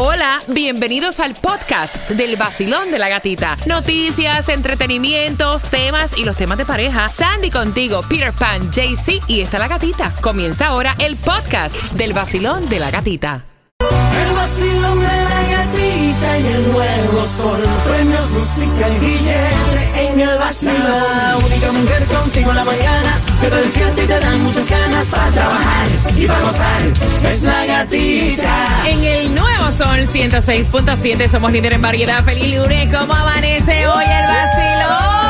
Hola, bienvenidos al podcast del vacilón de la gatita. Noticias, entretenimientos, temas y los temas de pareja. Sandy contigo, Peter Pan, JC y está la gatita. Comienza ahora el podcast del vacilón de la gatita. El vacilón de la gatita y el nuevo sol. Premios, música y billete en el vacilón. La única mujer contigo en la mañana que te despierta y te dan muchas ganas para trabajar y para gozar. Es la gatita. En el nuevo Sol 106.7 somos líder en variedad. Feliz lunes, ¿cómo amanece hoy el vacilón?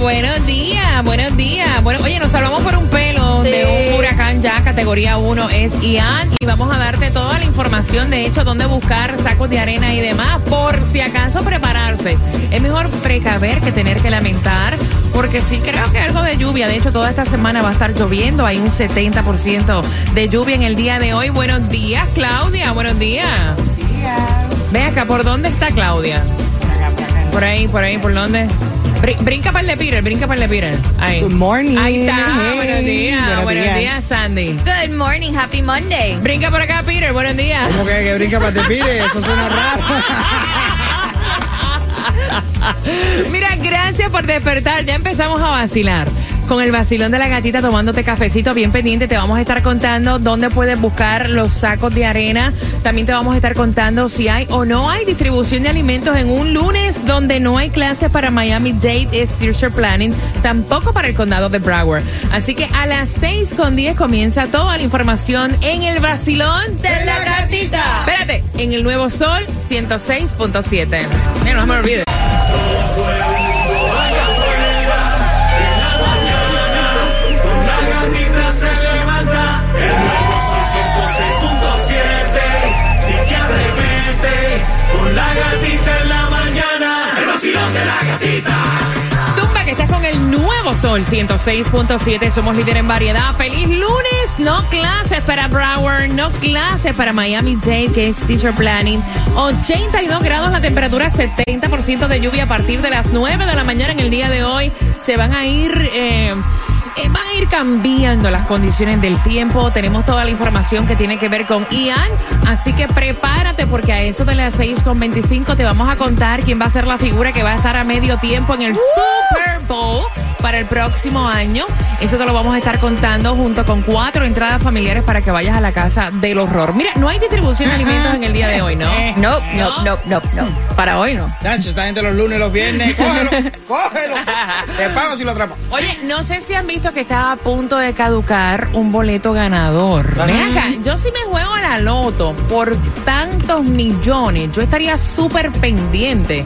Buenos días, buenos días. Bueno, oye, nos salvamos por un pelo de un huracán ya categoría 1 es Ian y vamos a darte toda la información, de hecho, dónde buscar sacos de arena y demás, por si acaso prepararse. Es mejor precaver que tener que lamentar, porque sí creo que algo de lluvia, de hecho, toda esta semana va a estar lloviendo, hay un 70% de lluvia en el día de hoy. Buenos días, Claudia, buenos días. Ven acá, ¿por dónde está Claudia? Por ahí, por ahí, ¿por dónde? Brin- Brinca para el de Peter, brinca para el de Peter. Ahí. Good morning. Ahí está, Hey, buenos días, buenos buenos días. días, Sandy. Good morning, happy Monday. Brinca por acá, Peter, buenos días. ¿Cómo que, que brinca para te pire? Eso suena raro. Mira, gracias por despertar. Ya empezamos a vacilar. Con el vacilón de la gatita tomándote cafecito bien pendiente, te vamos a estar contando dónde puedes buscar los sacos de arena. También te vamos a estar contando si hay o no hay distribución de alimentos en un lunes donde no hay clases para Miami Dade es Future Planning, tampoco para el condado de Broward. Así que a las 6 con 10 comienza toda la información en el vacilón de la gatita. Espérate, en el Nuevo Sol 106.7. Mira, no me olvides. Sol 106.7. Somos líder en variedad. ¡Feliz lunes! No clases para Broward, no clases para Miami Dade, que es Teacher Planning. 82 grados la temperatura, 70% de lluvia a partir de las 9 de la mañana en el día de hoy. Se van a ir. eh, eh, van a ir cambiando las condiciones del tiempo. Tenemos toda la información que tiene que ver con Ian. Así que prepárate porque a eso de las 6.25 te vamos a contar quién va a ser la figura que va a estar a medio tiempo en el Super Bowl para el próximo año. Eso te lo vamos a estar contando junto con cuatro entradas familiares para que vayas a la casa del horror. Mira, no hay distribución de alimentos en el día de hoy, ¿no? No, no, no, no, no. Para hoy no. Nacho, esta gente los lunes, los viernes. Cógelo, cógelo. Te pago si lo atrapas. Oye, no sé si han visto que está a punto de caducar un boleto ganador. Ah. Ven acá, yo si me juego a la loto por tantos millones, yo estaría súper pendiente.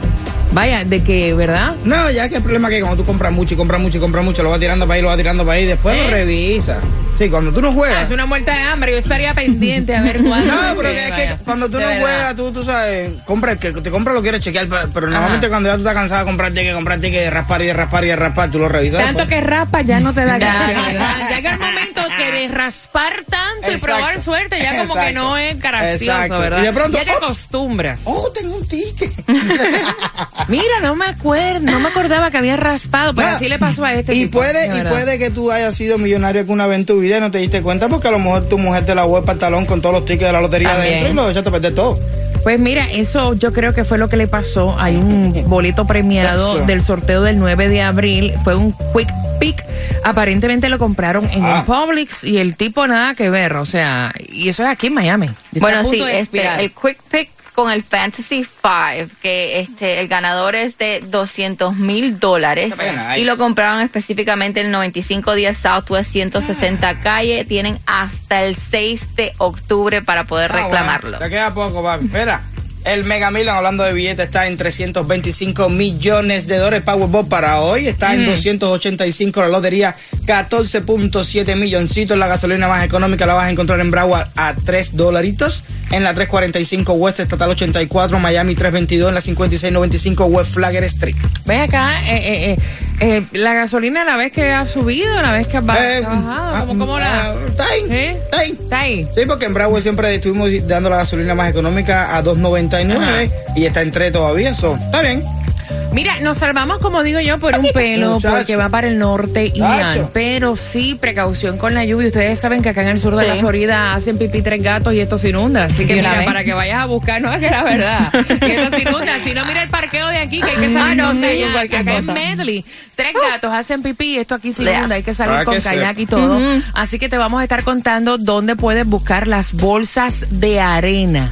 Vaya, de que, ¿verdad? No, ya que el problema es que cuando tú compras mucho y compras mucho y compras mucho, lo vas tirando para ahí, lo vas tirando para ahí, después ¿Eh? lo revisas. Sí, cuando tú no Ah, juegas. Es una muerte de hambre, yo estaría pendiente a ver cuándo. No, pero es que cuando tú de no verdad. juegas, tú, tú sabes, compra el que te compra lo quieres chequear, pero, normalmente cuando ya tú estás cansado de comprar ticket, comprar ticket, de raspar y de raspar y de raspar, tú lo revisas. Tanto después. que raspa ya no te da ganas. Llega el momento que de raspar tanto y probar suerte ya como que no es gracioso, Exacto. ¿verdad? Y de pronto, ya te ¡oh! acostumbras. Oh, tengo un ticket. Mira, no me acuerdo, no me acordaba que había raspado, pero No, así le pasó a este y tipo, puede de y puede que tú hayas sido millonario vez en tu vida y no te diste cuenta porque a lo mejor tu mujer te la para el talón con todos los tickets de la lotería También. adentro y lo echaste a perder todo. Pues mira, eso yo creo que fue lo que le pasó. Hay un boleto premiado Eso. del sorteo del 9 de abril. Fue un quick pick. Aparentemente lo compraron en Ah. el Publix y el tipo nada que ver. O sea, y eso es aquí en Miami. Bueno, sí, este, el Quick Pick con el Fantasy 5, que este el ganador es de 200 mil dólares y lo compraron específicamente el 9510 Southwest 160 calle. Tienen hasta el 6 de octubre para poder Ah, reclamarlo. bueno, te queda poco, papi. Espera. El Mega Million, hablando de billetes, está en 325 millones de dólares. Powerball para hoy está en 285. La lotería, 14.7 milloncitos. La gasolina más económica la vas a encontrar en Broward a 3 dolaritos. En la 345 West Estatal 84, Miami 322, en la 5695 West Flagger Street. Ven acá, eh, eh, eh, eh, la gasolina la vez que ha subido, la vez que ha Eh, bajado, ah, ¿cómo, cómo la...? ah, Está ahí, ¿Eh? está ahí. Está ahí. Sí, porque en Broward siempre estuvimos dando la gasolina más económica a 2.99 y está en 3 todavía. So, está bien. Mira, nos salvamos, como digo yo, por un pelo, Muchacho. porque va para el norte y mal. Pero sí, precaución con la lluvia. Ustedes saben que acá en el sur de la. Florida hacen pipí tres gatos y esto se inunda. Así que mira, para que vayas a buscar, no es que la verdad. que esto se inunda. Si no, mira el parqueo de aquí, que hay que salir no, con sí, kayak. cualquier Acá en. Medley, tres gatos hacen pipí y esto aquí se inunda. Hay que salir Para con que kayak sepa. y todo. Así que te vamos a estar contando dónde puedes buscar las bolsas de arena.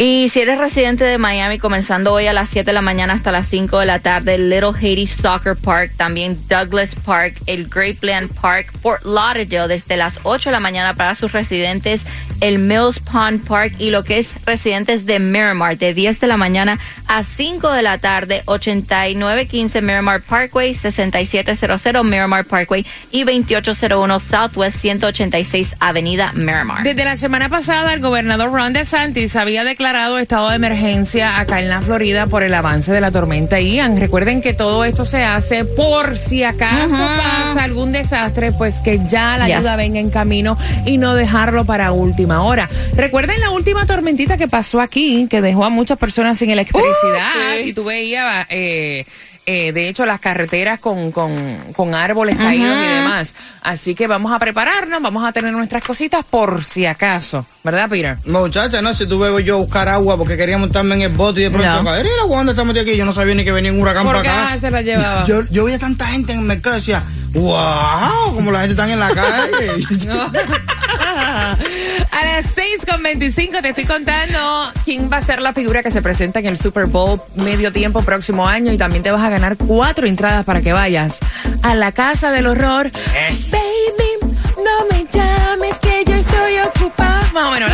Y si eres residente de Miami, comenzando hoy a las 7 de la mañana hasta las 5 de la tarde, Little Haiti Soccer Park, también Douglas Park, el Grapeland Park, Fort Lauderdale desde las 8 de la mañana para sus residentes, el Mills Pond Park y lo que es residentes de Miramar de 10 de la mañana a 5 de la tarde, 8915 Miramar Parkway, 6700 Miramar Parkway y 2801 Southwest 186 Avenida Miramar. Desde la semana pasada, el gobernador Ron DeSantis había declarado estado de emergencia acá en la Florida por el avance de la tormenta Ian. Recuerden que todo esto se hace por si acaso pasa algún desastre, pues que ya la ayuda venga en camino y no dejarlo para última hora. Recuerden la última tormentita que pasó aquí, que dejó a muchas personas sin electricidad Uh, sí. y tú veías... Eh, eh, de hecho, las carreteras con, con, con árboles caídos y demás. Así que vamos a prepararnos, vamos a tener nuestras cositas por si acaso. ¿Verdad, Peter? Muchacha, no, si tú veo yo a buscar agua porque quería montarme en el bote y de pronto, No. no. el agua dónde está metida aquí? Yo no sabía ni que venía un huracán ¿Por para qué acá. se la llevaba? Yo, yo veía tanta gente en el mercado y decía, wow, como la gente está en la calle. A las 6 con 25 te estoy contando quién va a ser la figura que se presenta en el Super Bowl medio tiempo próximo año y también te vas a ganar cuatro entradas para que vayas a la casa del horror. Es- Baby, no me llames que yo estoy ocupada. Más o menos,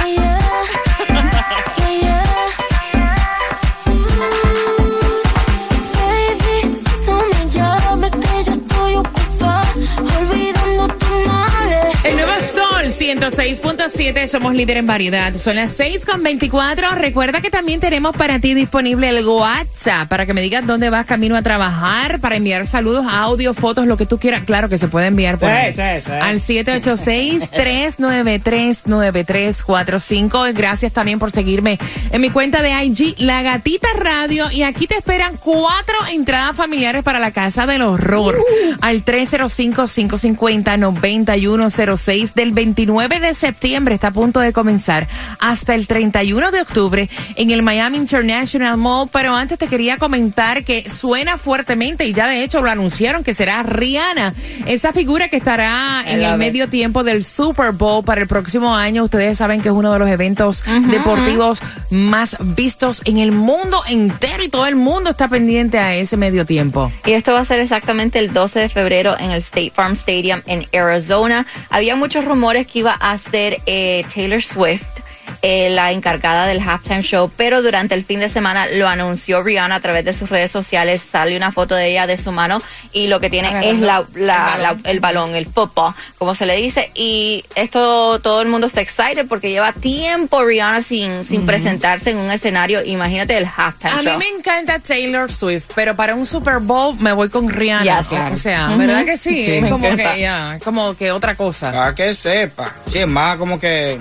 106.7, somos líder en variedad. Son las 6 con 24. Recuerda que también tenemos para ti disponible el WhatsApp para que me digas dónde vas camino a trabajar, para enviar saludos, audio, fotos, lo que tú quieras. Claro que se puede enviar por Sí, ahí. sí, sí. al 786-393-9345. Gracias también por seguirme en mi cuenta de IG, La Gatita Radio. Y aquí te esperan cuatro entradas familiares para la Casa del Horror. Al 305-550-9106 del 29 de septiembre. Está a punto de comenzar hasta el 31 de octubre en el Miami International Mall. Pero antes te quería comentar que suena fuertemente y ya de hecho lo anunciaron que será Rihanna. Esa figura que estará en el medio tiempo del Super Bowl para el próximo año. Ustedes saben que es uno de los eventos deportivos más vistos en el mundo entero y todo el mundo está pendiente a ese medio tiempo. Y esto va a ser exactamente el 12 de febrero en el State Farm Stadium en Arizona. Había muchos rumores que iba a ser eh, Taylor Swift. Eh, la encargada del halftime show, pero durante el fin de semana lo anunció Rihanna a través de sus redes sociales. Sale una foto de ella de su mano y lo que tiene es la, el la- balón. el balón, el football, como se le dice. Y esto todo el mundo está excited porque lleva tiempo Rihanna sin, sin presentarse en un escenario. Imagínate el halftime A mí show. me encanta Taylor Swift, pero para un Super Bowl me voy con Rihanna. Claro. O sea. ¿verdad que sí? Sí, es como encanta. que ya, como que otra cosa. Para que sepa. Sí, es más como que.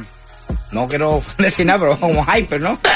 No quiero decir nada, pero como hyper, ¿no?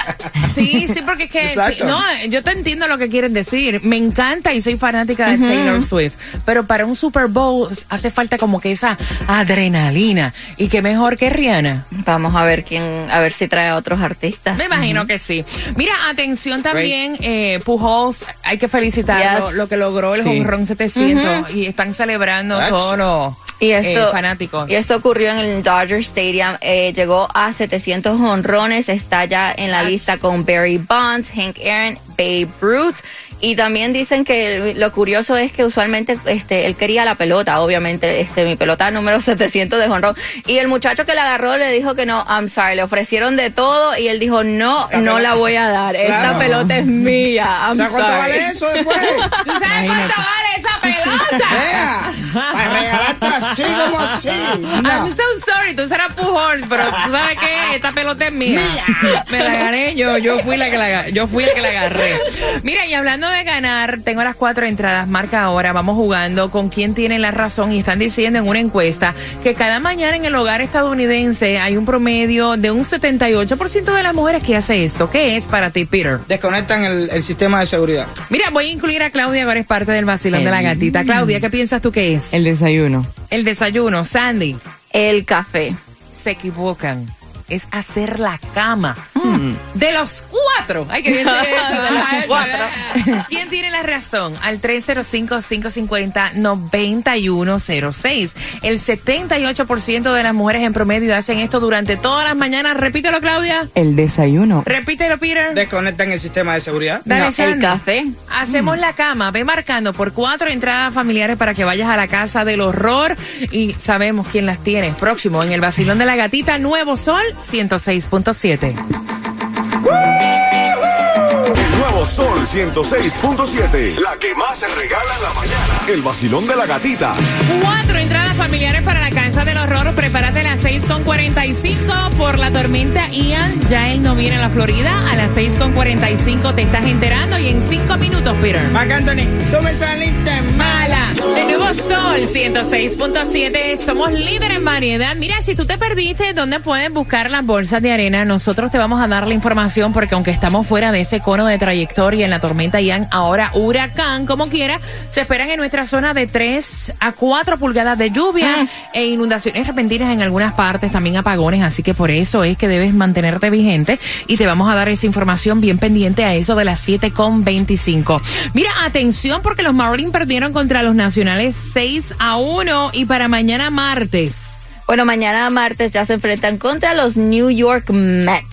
Sí, sí, porque es que sí, no, yo te entiendo lo que quieren decir. Me encanta y soy fanática de Taylor Swift, pero para un Super Bowl hace falta como que esa adrenalina y que mejor que Rihanna. Vamos a ver quién, a ver si trae a otros artistas. Me imagino que sí. Mira, atención también, eh, Pujols, hay que felicitarlo, Yes. lo que logró el Sí. home run 700 y están celebrando That's- todos los Y esto, eh, fanáticos. y esto ocurrió en el Dodger Stadium. Eh, llegó a 700 honrones. Está ya en la Ach. lista con Barry Bonds, Hank Aaron, Babe Ruth. Y también dicen que lo curioso es que usualmente este él quería la pelota, obviamente, este mi pelota número 700 de honrón. Y el muchacho que la agarró le dijo que no, I'm sorry, le ofrecieron de todo y él dijo, no, La no pelota- la voy a dar. Esta Claro. pelota es mía. I'm ¿Sabes cuánto sorry. vale eso después? ¿Tú sabes cuánto vale esa pelota? Para regalarte así como así. No. I'm so sorry, tú serás Pujols, pero tú sabes que esta pelota es mía. Me la gané yo, yo fui la que la yo fui el que la agarré. Mira, y hablando de ganar, tengo las cuatro entradas, marca ahora, vamos jugando con quién tiene la razón y están diciendo en una encuesta que cada mañana en el hogar estadounidense hay un promedio de un 78% de las mujeres que hace esto. ¿Qué es para ti, Peter? Desconectan el, el sistema de seguridad. Mira, voy a incluir a Claudia, ahora es parte del vacilón de la gatita. Claudia, ¿qué piensas tú que es? El desayuno. El desayuno, Sandy. El café. Se equivocan. Es hacer la cama. De los cuatro. Hay que decir eso, de los cuatro. ¿Quién tiene la razón? Al 305-550-9106. El 78% de las mujeres en promedio hacen esto durante todas las mañanas. Repítelo, Claudia. El desayuno. Repítelo, Peter. Desconectan el sistema de seguridad. Dale, No, el café. Hacemos la cama, ve marcando por cuatro entradas familiares para que vayas a la casa del horror y sabemos quién las tiene. Próximo en el vacilón de la gatita, Nuevo Sol 106.7. El nuevo Sol 106.7. La que más se regala en la mañana. El vacilón de la gatita. Cuatro entradas familiares para la casa del horror. Prepárate a las 6.45 por la tormenta Ian. Ya él no viene a la Florida. A las 6.45 te estás enterando y en cinco minutos, Peter. Marc Anthony, tú me saliste Mala. Nuevo Sol 106.7. Somos líder en variedad. Mira, si tú te perdiste dónde puedes buscar las bolsas de arena, nosotros te vamos a dar la información porque aunque estamos fuera de ese cono de trayectoria en la tormenta Ian, ahora huracán, como quiera, se esperan en nuestra zona de 3 a 4 pulgadas de lluvia e inundaciones repentinas en algunas partes, también apagones, así que por eso es que debes mantenerte vigente y te vamos a dar esa información bien pendiente a eso de las 7.25. Mira, atención porque los Marlins perdieron contra los Nacionales 6 a 1 y para mañana martes. Bueno, mañana martes ya se enfrentan contra los New York Mets.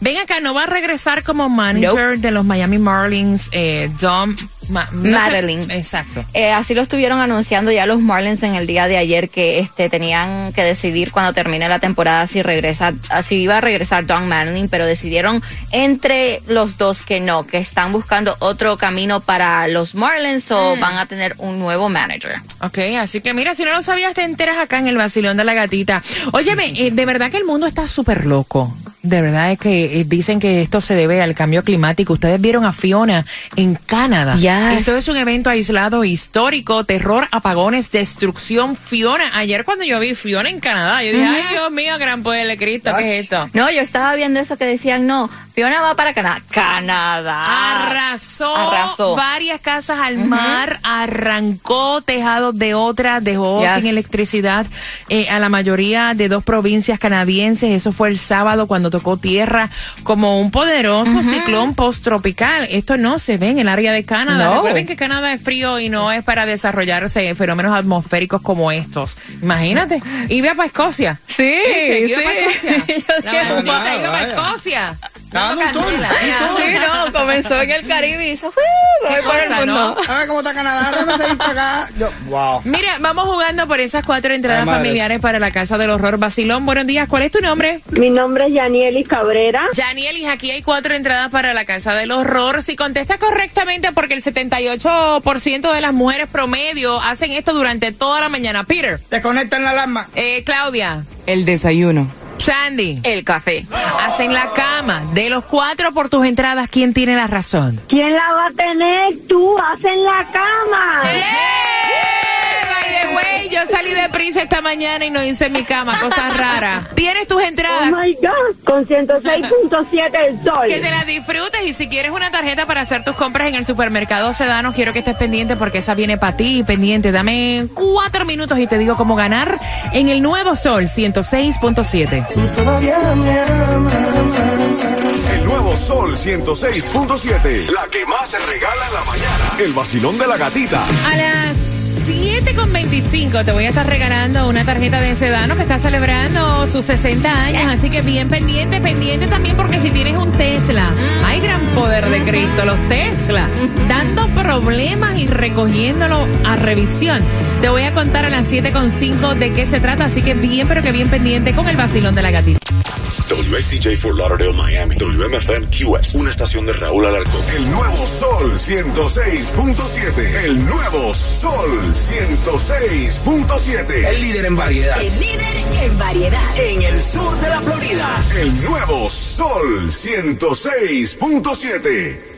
Ven acá, no va a regresar como manager de los Miami Marlins, eh, Dom Ma- Madeline. Exacto. Eh, así lo estuvieron anunciando ya los Marlins en el día de ayer que este tenían que decidir cuando termine la temporada si regresa, si iba a regresar Don Manning, pero decidieron entre los dos que no, que están buscando otro camino para los Marlins o van a tener un nuevo manager. Ok, así que mira, si no lo sabías, te enteras acá en el vacilón de la gatita. Óyeme, eh, de verdad que el mundo está súper loco. De verdad es que eh, dicen que esto se debe al cambio climático. Ustedes vieron a Fiona en Canadá. Yes. Esto es un evento aislado histórico, terror, apagones, destrucción. Fiona, ayer cuando yo vi Fiona en Canadá, yo dije, ay Dios mío, gran poder de Cristo, ¿qué es esto? No, yo estaba viendo eso que decían, no, Fiona va para Canadá. Canadá. Arrasó, Arrasó. varias casas al mar, arrancó tejados de otras, dejó Yes. sin electricidad eh, a la mayoría de dos provincias canadienses. Eso fue el sábado cuando tocó tierra como un poderoso ciclón post-tropical. Esto no se ve en el área de Canadá. No. Recuerden que Canadá es frío y no es para desarrollarse fenómenos atmosféricos como estos. Imagínate. Iba para Escocia. Sí, ¿Viste? Iba sí. para Escocia. La dije, bandita iba para. Escocia. Estaba en un. Sí, no, comenzó en el Caribe y hizo, "Uh, me voy por el mundo". ¿no? A ver cómo está Canadá, déjame salir para acá. Yo, wow. Mira, vamos jugando por esas cuatro entradas Ay, familiares para la Casa del Horror Basilón. Buenos días, ¿cuál es tu nombre? Mi nombre es Yanieli Cabrera. Janielis, aquí hay cuatro entradas para la Casa del Horror. Si contesta correctamente, porque el 78% de las mujeres promedio hacen esto durante toda la mañana. Peter, Desconectan la alarma. eh, Claudia, El desayuno. Sandy, El café. hacen la cama. De los cuatro por tus entradas, ¿quién tiene la razón? ¿Quién la va a tener? Tú, hacen la cama. ¡Eh! Yo salí de prisa esta mañana y no hice mi cama, cosas raras. ¿Tienes tus Oh entradas? my God, con 106.7 el sol. Que te la disfrutes y si quieres una tarjeta para hacer tus compras en el supermercado Sedano, quiero que estés pendiente porque esa viene para ti pendiente. Dame cuatro minutos y te digo cómo ganar en el nuevo Sol 106.7. El nuevo Sol 106.7. La que más se regala en la mañana. El vacilón de la gatita. A las 7.25 te voy a estar regalando una tarjeta de Sedano que está celebrando sus 60 años, así que bien pendiente, pendiente también porque si tienes un Tesla, hay gran poder de Cristo. los Tesla, dando problemas y recogiéndolo a revisión. Te voy a contar a las 7.5 de qué se trata, así que bien, pero que bien pendiente con el vacilón de la gatita. WSTJ for Lauderdale, Miami. WMFM QS. Una estación de Raúl Alarcón. El nuevo Sol 106.7. El nuevo Sol 106.7. El líder en variedad. El líder en variedad. En el sur de la Florida. El nuevo Sol 106.7.